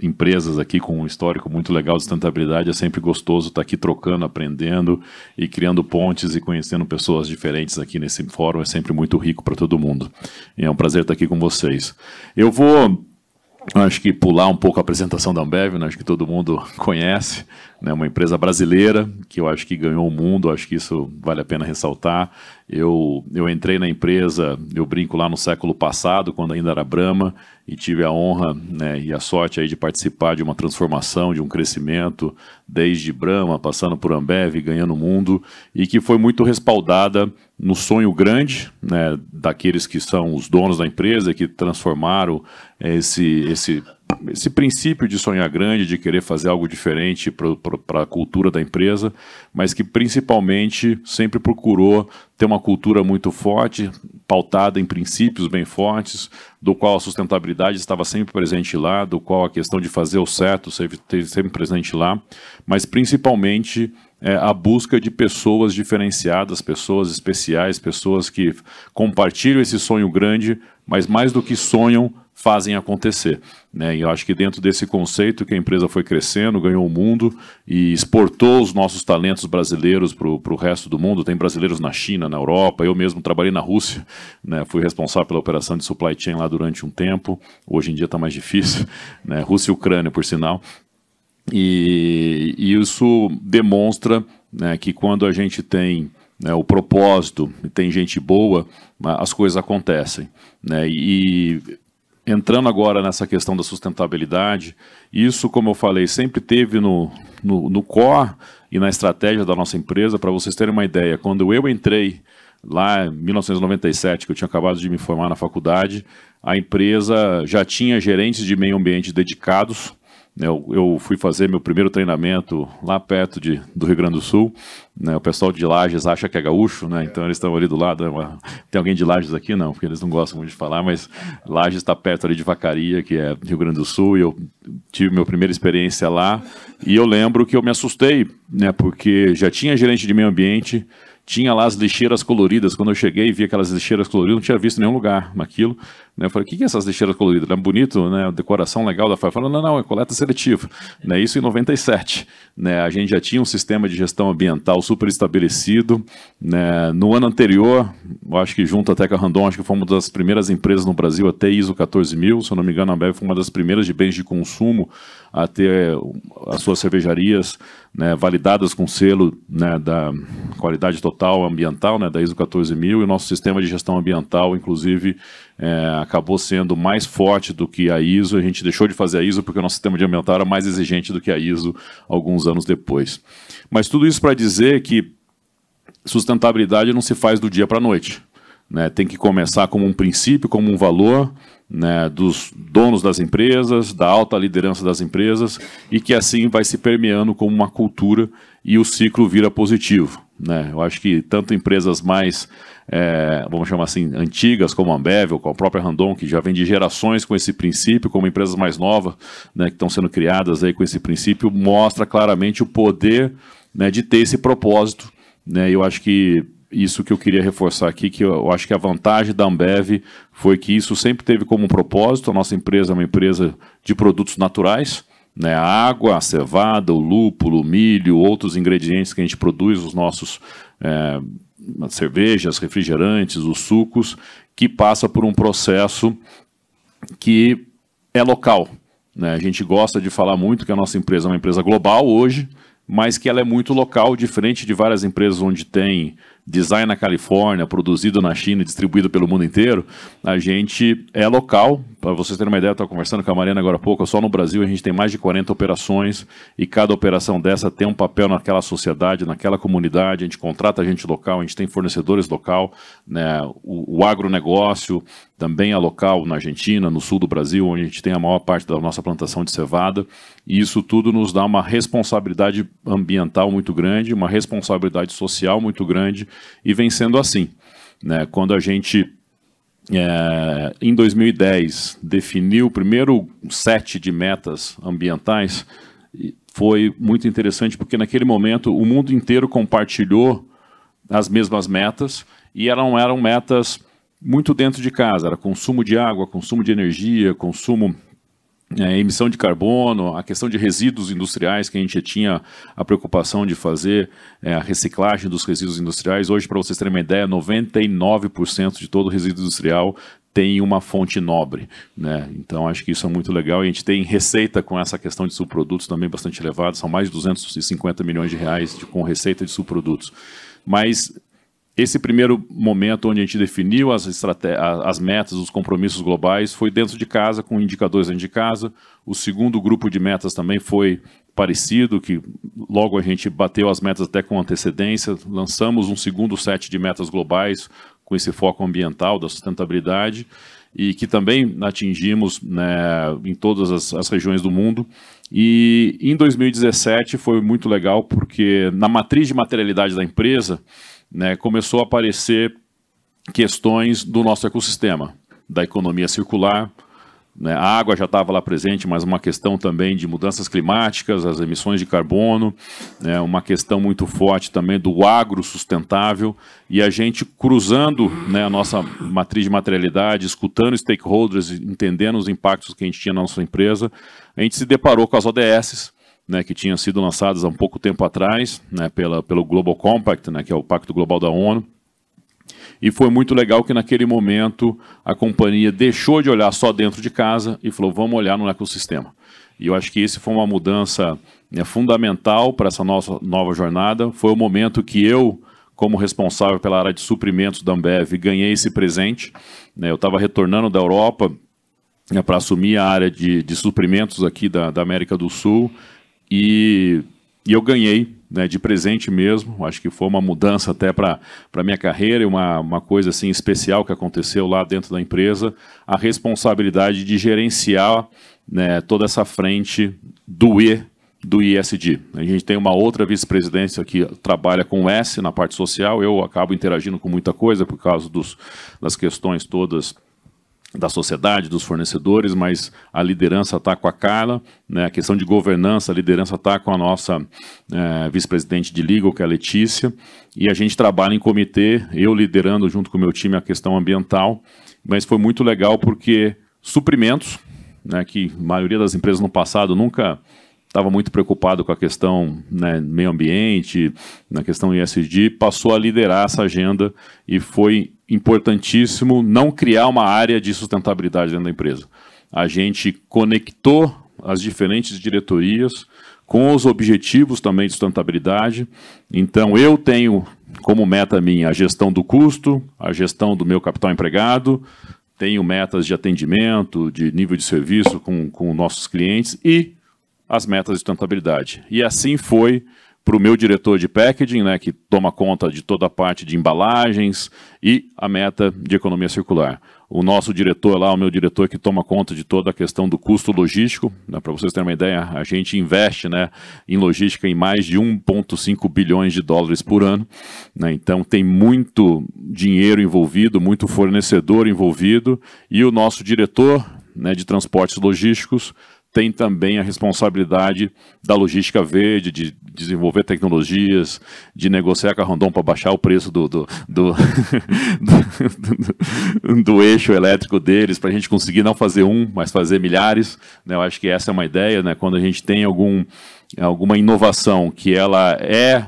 empresas aqui com um histórico muito legal de sustentabilidade, é sempre gostoso estar aqui trocando, aprendendo e criando pontes e conhecendo pessoas diferentes aqui nesse fórum, é sempre muito rico para todo mundo. E é um prazer estar aqui com vocês. Eu vou acho que pular um pouco a apresentação da Ambev, né? acho que todo mundo conhece, né? uma empresa brasileira que eu acho que ganhou o mundo, acho que isso vale a pena ressaltar. Eu, eu entrei na empresa, eu brinco lá no século passado, quando ainda era Brahma, e tive a honra né, e a sorte aí de participar de uma transformação, de um crescimento, desde Brahma, passando por Ambev, ganhando o mundo, e que foi muito respaldada no sonho grande né, daqueles que são os donos da empresa, que transformaram esse, esse esse princípio de sonhar grande, de querer fazer algo diferente para a cultura da empresa, mas que principalmente sempre procurou ter uma cultura muito forte, pautada em princípios bem fortes, do qual a sustentabilidade estava sempre presente lá, do qual a questão de fazer o certo esteve sempre presente lá, mas principalmente é, a busca de pessoas diferenciadas, pessoas especiais, pessoas que compartilham esse sonho grande, mas mais do que sonham, fazem acontecer. Né? E eu acho que dentro desse conceito que a empresa foi crescendo, ganhou o mundo e exportou os nossos talentos brasileiros para o resto do mundo. Tem brasileiros na China, na Europa, eu mesmo trabalhei na Rússia, né? fui responsável pela operação de supply chain lá durante um tempo. Hoje em dia está mais difícil, né? Rússia e Ucrânia, por sinal. E, e isso demonstra né, que quando a gente tem né, o propósito, tem gente boa, as coisas acontecem. Né? E entrando agora nessa questão da sustentabilidade, isso, como eu falei, sempre teve no, no, no core e na estratégia da nossa empresa. Para vocês terem uma ideia, quando eu entrei lá em 1997, que eu tinha acabado de me formar na faculdade, a empresa já tinha gerentes de meio ambiente dedicados né, eu, eu, fui fazer meu primeiro treinamento lá perto de, do Rio Grande do Sul. Né, o pessoal de Lages acha que é gaúcho, né, então eles estão ali do lado. Né, tem alguém de Lages aqui? Não, porque eles não gostam muito de falar, mas Lages está perto ali de Vacaria, que é Rio Grande do Sul, e eu tive minha primeira experiência lá. E eu lembro que eu me assustei, né, porque já tinha gerente de meio ambiente, tinha lá as lixeiras coloridas. Quando eu cheguei e vi aquelas lixeiras coloridas, não tinha visto nenhum lugar naquilo. Né? Eu falei, o que, que é essas lixeiras coloridas? É bonito, né? Decoração legal da FAI. Falei, não, não, é coleta seletiva. Né? Isso em 97. Né? A gente já tinha um sistema de gestão ambiental super estabelecido. Né? No ano anterior, acho que junto até com a Randon, acho que foi uma das primeiras empresas no Brasil a ter ISO 14000. Se eu não me engano, a Ambev foi uma das primeiras de bens de consumo a ter as suas cervejarias né, validadas com selo né, da qualidade total ambiental, né, da ISO 14000, e o nosso sistema de gestão ambiental, inclusive, é, acabou sendo mais forte do que a ISO. A gente deixou de fazer a ISO porque o nosso sistema de ambiental era mais exigente do que a ISO alguns anos depois. Mas tudo isso para dizer que sustentabilidade não se faz do dia para a noite. Né? Tem que começar como um princípio, como um valor, né, dos donos das empresas, da alta liderança das empresas, e que assim vai se permeando como uma cultura e o ciclo vira positivo. Né? Eu acho que tanto empresas mais, é, vamos chamar assim, antigas, como a Ambev ou com a própria Randon, que já vem de gerações com esse princípio, como empresas mais novas, né, que estão sendo criadas aí com esse princípio, mostra claramente o poder né, de ter esse propósito. Né? Eu acho que isso que eu queria reforçar aqui, que eu acho que a vantagem da Ambev foi que isso sempre teve como propósito. A nossa empresa é uma empresa de produtos naturais, né? A água, a cevada, o lúpulo, o milho, outros ingredientes que a gente produz, os nossos é, cervejas, refrigerantes, os sucos, que passa por um processo que é local. Né? A gente gosta de falar muito que a nossa empresa é uma empresa global hoje, mas que ela é muito local, diferente de várias empresas onde tem design na Califórnia, produzido na China distribuído pelo mundo inteiro, a gente é local. Para vocês terem uma ideia, eu estava conversando com a Mariana agora há pouco, só no Brasil a gente tem mais de 40 operações e cada operação dessa tem um papel naquela sociedade, naquela comunidade, a gente contrata gente local, a gente tem fornecedores local, né, o, o agronegócio também é local na Argentina, no sul do Brasil, onde a gente tem a maior parte da nossa plantação de cevada, e isso tudo nos dá uma responsabilidade ambiental muito grande, uma responsabilidade social muito grande, e vem sendo assim. Né? Quando a gente, é, em 2010, definiu o primeiro set de metas ambientais, foi muito interessante, porque naquele momento o mundo inteiro compartilhou as mesmas metas, e eram, eram metas muito dentro de casa, era consumo de água, consumo de energia, consumo é, emissão de carbono, a questão de resíduos industriais, que a gente tinha a preocupação de fazer é, a reciclagem dos resíduos industriais. Hoje, para vocês terem uma ideia, 99% de todo resíduo industrial tem uma fonte nobre. Né? Então, acho que isso é muito legal. E a gente tem receita com essa questão de subprodutos também bastante elevada, são mais de 250 milhões de reais de, com receita de subprodutos. Mas esse primeiro momento onde a gente definiu as, as metas, os compromissos globais, foi dentro de casa, com indicadores dentro de casa. O segundo grupo de metas também foi parecido, que logo a gente bateu as metas até com antecedência. Lançamos um segundo set de metas globais com esse foco ambiental, da sustentabilidade, e que também atingimos né, em todas as, as regiões do mundo. E em 2017 foi muito legal, porque na matriz de materialidade da empresa, né, começou a aparecer questões do nosso ecossistema, da economia circular. Né, a água já estava lá presente, mas uma questão também de mudanças climáticas, as emissões de carbono, né, uma questão muito forte também do agro sustentável, e a gente cruzando né, a nossa matriz de materialidade, escutando stakeholders, entendendo os impactos que a gente tinha na nossa empresa, a gente se deparou com as ODS, né, que tinham sido lançadas há um pouco tempo atrás, né, pela, pelo Global Compact, né, que é o Pacto Global da ONU. E foi muito legal que naquele momento a companhia deixou de olhar só dentro de casa e falou: vamos olhar no ecossistema. E eu acho que isso foi uma mudança né, fundamental para essa nossa nova jornada. Foi o momento que eu, como responsável pela área de suprimentos da Ambev, ganhei esse presente. Né, eu estava retornando da Europa né, para assumir a área de, de suprimentos aqui da, da América do Sul e, e eu ganhei né, de presente mesmo. Acho que foi uma mudança até para a minha carreira, uma, uma coisa assim especial que aconteceu lá dentro da empresa, a responsabilidade de gerenciar né, toda essa frente do E do ISD. A gente tem uma outra vice-presidência que trabalha com S na parte social, eu acabo interagindo com muita coisa por causa dos, das questões todas da sociedade, dos fornecedores, mas a liderança está com a Carla, né, a questão de governança, a liderança está com a nossa é, vice-presidente de legal, que é a Letícia, e a gente trabalha em comitê, eu liderando junto com o meu time a questão ambiental, mas foi muito legal porque suprimentos, né, que a maioria das empresas no passado nunca estava muito preocupado com a questão né, meio ambiente, na questão ISD, passou a liderar essa agenda e foi importantíssimo não criar uma área de sustentabilidade dentro da empresa. A gente conectou as diferentes diretorias com os objetivos também de sustentabilidade. Então, eu tenho como meta minha a gestão do custo, a gestão do meu capital empregado, tenho metas de atendimento, de nível de serviço com, com nossos clientes e as metas de sustentabilidade. E assim foi para o meu diretor de packaging, né, que toma conta de toda a parte de embalagens e a meta de economia circular. O nosso diretor lá, o meu diretor que toma conta de toda a questão do custo logístico, né, para vocês terem uma ideia, a gente investe né, em logística em mais de 1,5 bilhões de dólares por ano, né, então tem muito dinheiro envolvido, muito fornecedor envolvido, e o nosso diretor né, de transportes logísticos tem também a responsabilidade da logística verde, de desenvolver tecnologias, de negociar com a Rondon para baixar o preço do, do, do, do, do eixo elétrico deles, para a gente conseguir não fazer um, mas fazer milhares. Né? Eu acho que essa é uma ideia, né? quando a gente tem algum, alguma inovação que ela é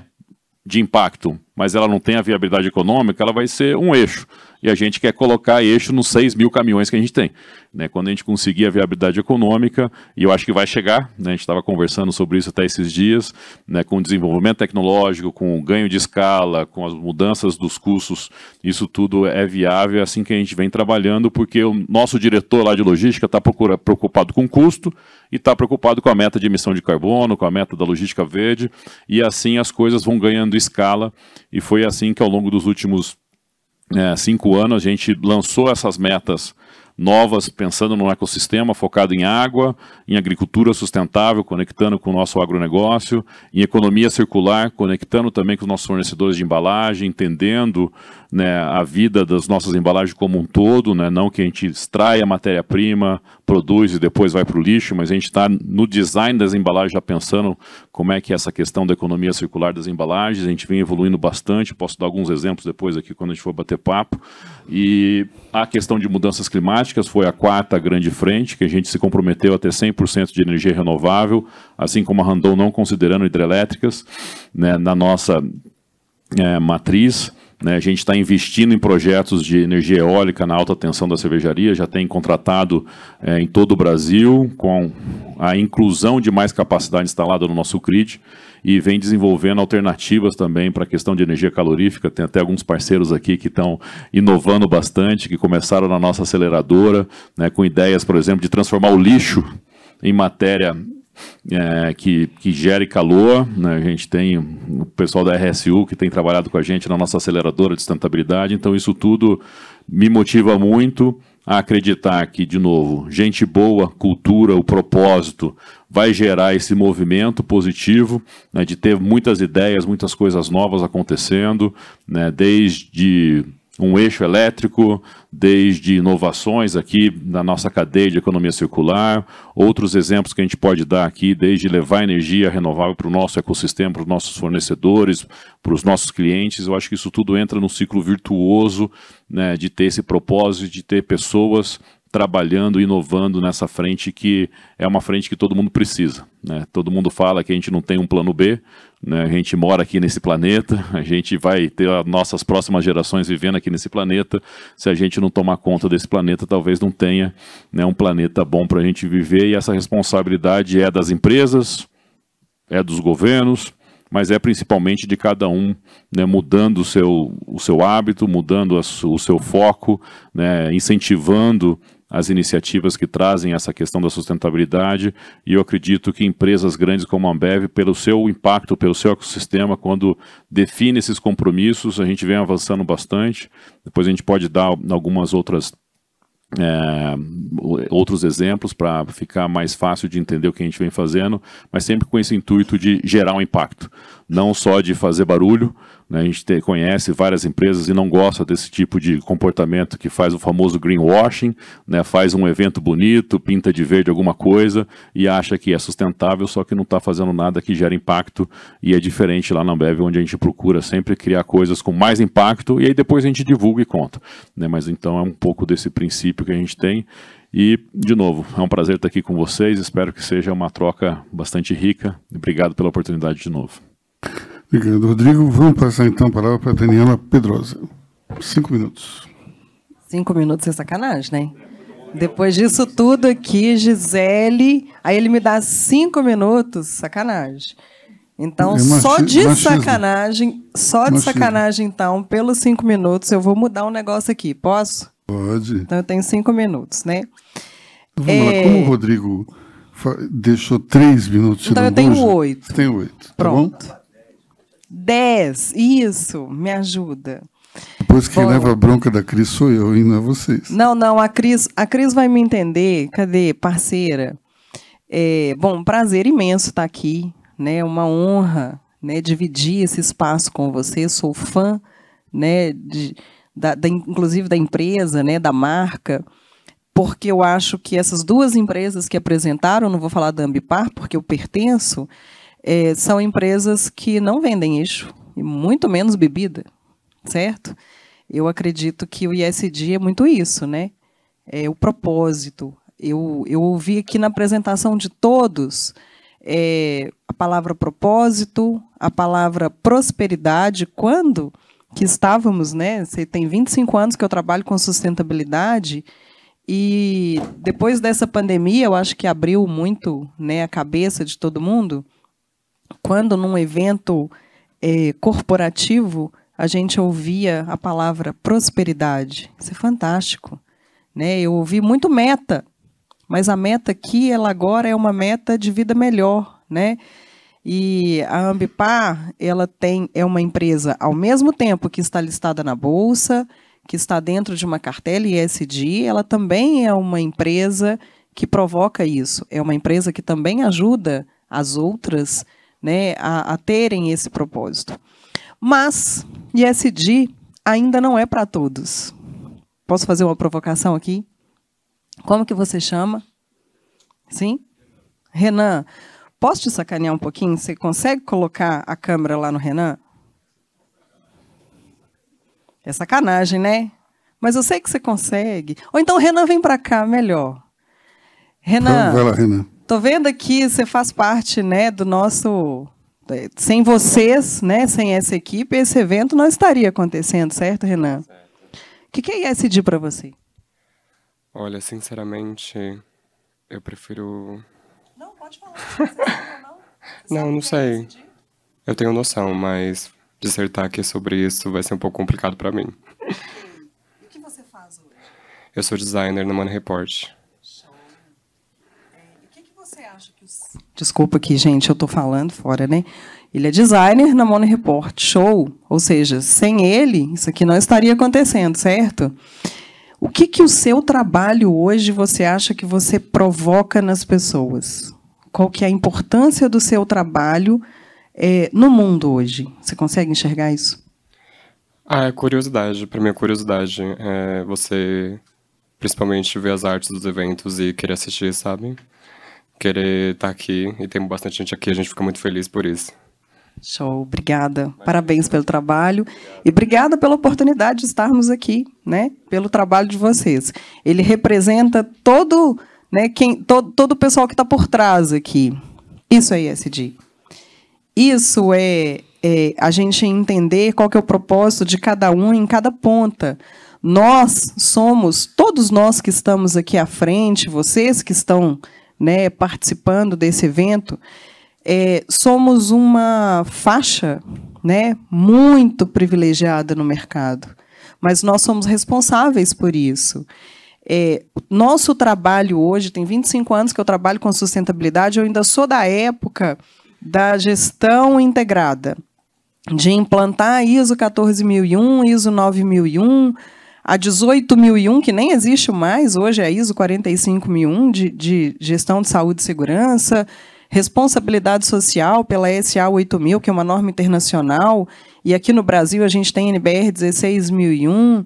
de impacto, mas ela não tem a viabilidade econômica, ela vai ser um eixo. E a gente quer colocar eixo nos 6 mil caminhões que a gente tem. Né? Quando a gente conseguir a viabilidade econômica, e eu acho que vai chegar, né? a gente estava conversando sobre isso até esses dias, né? com o desenvolvimento tecnológico, com o ganho de escala, com as mudanças dos custos, isso tudo é viável, é assim que a gente vem trabalhando, porque o nosso diretor lá de logística está preocupado com custo e está preocupado com a meta de emissão de carbono, com a meta da logística verde, e assim as coisas vão ganhando escala, e foi assim que ao longo dos últimos é, cinco anos a gente lançou essas metas novas, pensando no ecossistema focado em água, em agricultura sustentável, conectando com o nosso agronegócio, em economia circular, conectando também com os nossos fornecedores de embalagem, entendendo né, a vida das nossas embalagens como um todo, né, não que a gente extrai a matéria-prima, produz e depois vai para o lixo, mas a gente está no design das embalagens já pensando como é que é essa questão da economia circular das embalagens, a gente vem evoluindo bastante, posso dar alguns exemplos depois aqui quando a gente for bater papo, e a questão de mudanças climáticas foi a quarta grande frente, que a gente se comprometeu a ter 100% de energia renovável, assim como a Randon não considerando hidrelétricas né, na nossa é, matriz, né, a gente está investindo em projetos de energia eólica na alta tensão da cervejaria, já tem contratado é, em todo o Brasil, com a inclusão de mais capacidade instalada no nosso grid, e vem desenvolvendo alternativas também para a questão de energia calorífica. Tem até alguns parceiros aqui que estão inovando bastante, que começaram na nossa aceleradora, né, com ideias, por exemplo, de transformar o lixo em matéria é, que, que gere calor. Né? A gente tem o pessoal da RSU que tem trabalhado com a gente na nossa aceleradora de sustentabilidade. Então, isso tudo me motiva muito a acreditar que, de novo, gente boa, cultura, o propósito vai gerar esse movimento positivo né, de ter muitas ideias, muitas coisas novas acontecendo, né, desde um eixo elétrico, desde inovações aqui na nossa cadeia de economia circular, outros exemplos que a gente pode dar aqui, desde levar energia renovável para o nosso ecossistema, para os nossos fornecedores, para os nossos clientes. Eu acho que isso tudo entra no ciclo virtuoso né, de ter esse propósito, de ter pessoas trabalhando, inovando nessa frente que é uma frente que todo mundo precisa. Né? Todo mundo fala que a gente não tem um plano B, né? a gente mora aqui nesse planeta, a gente vai ter as nossas próximas gerações vivendo aqui nesse planeta. Se a gente não tomar conta desse planeta, talvez não tenha né, um planeta bom para a gente viver, e essa responsabilidade é das empresas, é dos governos, mas é principalmente de cada um né, mudando o seu, o seu hábito, mudando a, o seu foco, né, incentivando as iniciativas que trazem essa questão da sustentabilidade e eu acredito que empresas grandes como a Ambev, pelo seu impacto, pelo seu ecossistema, quando define esses compromissos, a gente vem avançando bastante. Depois a gente pode dar algumas outras é, outros exemplos para ficar mais fácil de entender o que a gente vem fazendo, mas sempre com esse intuito de gerar um impacto, não só de fazer barulho, né? A gente te, conhece várias empresas e não gosta desse tipo de comportamento que faz o famoso greenwashing, né? faz um evento bonito, pinta de verde alguma coisa e acha que é sustentável, só que não está fazendo nada que gera impacto e é diferente lá na Ambev, onde a gente procura sempre criar coisas com mais impacto e aí depois a gente divulga e conta. Né? Mas então é um pouco desse princípio que a gente tem. E, de novo, é um prazer estar aqui com vocês. Espero que seja uma troca bastante rica. Obrigado pela oportunidade de novo. Obrigado, Rodrigo. Vamos passar então a palavra para a Daniela Pedrosa. Cinco minutos. Cinco minutos é sacanagem, né? Depois disso tudo aqui, Gisele, aí ele me dá cinco minutos, sacanagem. Então, é só de machismo. sacanagem, só de machismo. sacanagem, então, pelos cinco minutos, eu vou mudar um negócio aqui. Posso? Pode. Então, eu tenho cinco minutos, né? Então, vamos é... lá, como o Rodrigo deixou três minutos. Então, eu tenho oito. Você tem oito. Tá Pronto. Tá 10, isso, me ajuda. Depois que Bom, leva a bronca da Cris sou eu e não é vocês. Não, não, a Cris, a Cris vai me entender. Cadê, parceira? É, bom, prazer imenso estar aqui, né? Uma honra, né? Dividir esse espaço com você. Sou fã, né? De, da, da, inclusive da empresa, né? Da marca, porque eu acho que essas duas empresas que apresentaram, não vou falar da Ambipar, porque eu pertenço, é, são empresas que não vendem eixo, e muito menos bebida, certo? Eu acredito que o ISD é muito isso, né? É o propósito. Eu, eu ouvi aqui na apresentação de todos é, a palavra propósito, a palavra prosperidade, quando que estávamos, né? Você tem 25 anos que eu trabalho com sustentabilidade e depois dessa pandemia, eu acho que abriu muito, né, a cabeça de todo mundo. Quando num evento é, corporativo a gente ouvia a palavra prosperidade, isso é fantástico, né? Eu ouvi muito meta, mas a meta aqui, ela agora é uma meta de vida melhor, né? E a Ambipar, ela tem é uma empresa ao mesmo tempo que está listada na bolsa, que está dentro de uma cartela ISD, ela também é uma empresa que provoca isso. É uma empresa que também ajuda as outras né, a, a terem esse propósito. Mas ISD ainda não é para todos. Posso fazer uma provocação aqui? Como que você chama? Sim? Renan, posso te sacanear um pouquinho? Você consegue colocar a câmera lá no Renan? É sacanagem, né? Mas eu sei que você consegue. Ou então, Renan, vem para cá, melhor. Renan, Vai lá, Renan. Tô vendo aqui, você faz parte né, do nosso. é, Sem vocês, né, sem essa equipe, esse evento não estaria acontecendo, certo, Renan? O que, que é ISD para você? Olha, sinceramente, eu prefiro. Não, pode falar. Não, não sei. Eu tenho noção, mas dissertar aqui sobre isso vai ser um pouco complicado para mim. O que você faz hoje? Eu sou designer na Money Report. O que, que você acha que os... Desculpa aqui, gente, eu estou falando fora, né? Ele é designer na Money Report, show. Ou seja, sem ele, isso aqui não estaria acontecendo, certo? O que, que o seu trabalho hoje você acha que você provoca nas pessoas? Qual que é a importância do seu trabalho eh, no mundo hoje? Você consegue enxergar isso? Ah, é curiosidade. Pra mim é curiosidade. É você, principalmente, ver as artes dos eventos e querer assistir, sabe? Querer estar aqui. E tem bastante gente aqui, a gente fica muito feliz por isso. Show, obrigada. Parabéns pelo trabalho e obrigada pela oportunidade de estarmos aqui, né? Pelo trabalho de vocês. Ele representa todo, né? Quem, todo, todo o pessoal que está por trás aqui. Isso é ISD. Isso é, é a gente entender qual que é o propósito de cada um em cada ponta. Nós somos, todos nós que estamos aqui à frente, vocês que estão né, participando desse evento, é, somos uma faixa né, muito privilegiada no mercado, mas nós somos responsáveis por isso. É, nosso trabalho hoje, tem 25 anos que eu trabalho com sustentabilidade, eu ainda sou da época da gestão integrada, de implantar ISO 14001, ISO 9001, a 18001, que nem existe mais, hoje é a ISO 45001, de, de gestão de saúde e segurança, responsabilidade social pela SA 8000, que é uma norma internacional, e aqui no Brasil a gente tem NBR 16001.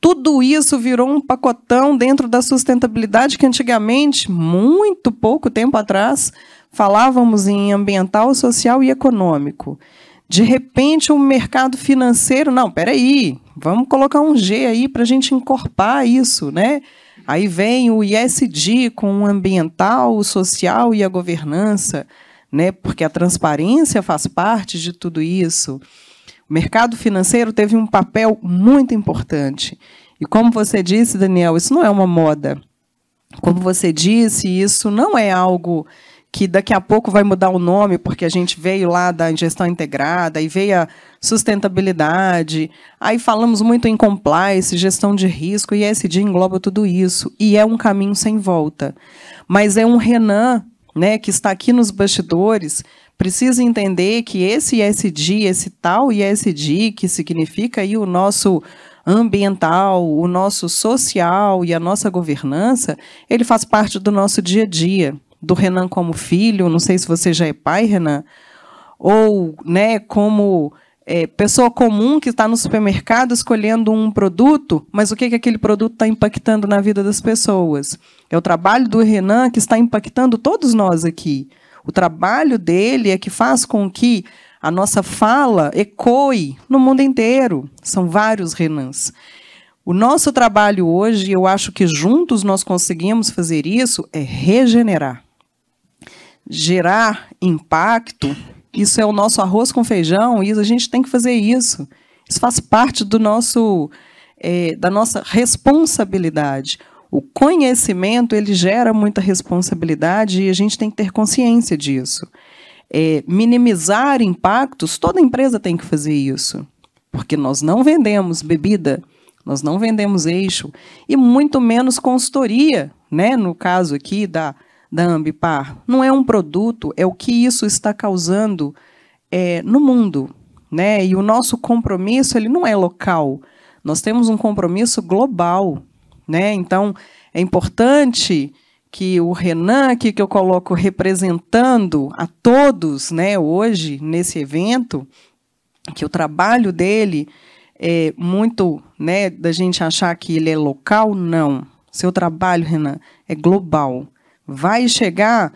Tudo isso virou um pacotão dentro da sustentabilidade que antigamente, muito pouco tempo atrás, falávamos em ambiental, social e econômico. De repente, o mercado financeiro, não, peraí, vamos colocar um G aí para a gente encorpar isso, né? Aí vem o ISD com o ambiental, o social e a governança, né? Porque a transparência faz parte de tudo isso. O mercado financeiro teve um papel muito importante. E como você disse, Daniel, isso não é uma moda. Como você disse, isso não é algo que daqui a pouco vai mudar o nome, porque a gente veio lá da gestão integrada, e veio a sustentabilidade, aí falamos muito em compliance, gestão de risco, e ESG engloba tudo isso, e é um caminho sem volta. Mas é um Renan, né, que está aqui nos bastidores, precisa entender que esse ESG, esse tal ESG, que significa aí o nosso ambiental, o nosso social e a nossa governança, ele faz parte do nosso dia a dia do Renan como filho, não sei se você já é pai, Renan, ou né, como é, pessoa comum que está no supermercado escolhendo um produto, mas o que, que aquele produto está impactando na vida das pessoas? É o trabalho do Renan que está impactando todos nós aqui. O trabalho dele é que faz com que a nossa fala ecoe no mundo inteiro. São vários Renans. O nosso trabalho hoje, eu acho que juntos nós conseguimos fazer isso, é regenerar gerar impacto, isso é o nosso arroz com feijão, e a gente tem que fazer isso. Isso faz parte do nosso, é, da nossa responsabilidade. O conhecimento ele gera muita responsabilidade e a gente tem que ter consciência disso. É, minimizar impactos, toda empresa tem que fazer isso, porque nós não vendemos bebida, nós não vendemos eixo e muito menos consultoria, né? No caso aqui da da Ambipar, não é um produto, é o que isso está causando é, no mundo, né? E o nosso compromisso ele não é local, nós temos um compromisso global, né? Então é importante que o Renan aqui que eu coloco representando a todos, né? Hoje nesse evento, que o trabalho dele é muito, né? Da gente achar que ele é local, não. Seu trabalho, Renan, é global. Vai chegar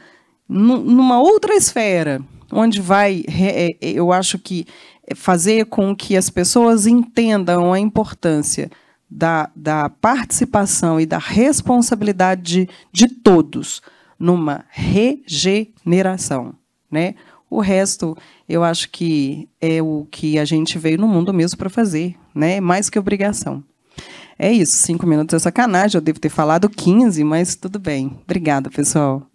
numa outra esfera, onde vai, é, é, eu acho que fazer com que as pessoas entendam a importância da, da participação e da responsabilidade de, de todos numa regeneração. Né? O resto, eu acho que é o que a gente veio no mundo mesmo para fazer, né? mais que obrigação. É isso, cinco minutos é sacanagem, eu devo ter falado 15, mas tudo bem. Obrigada, pessoal.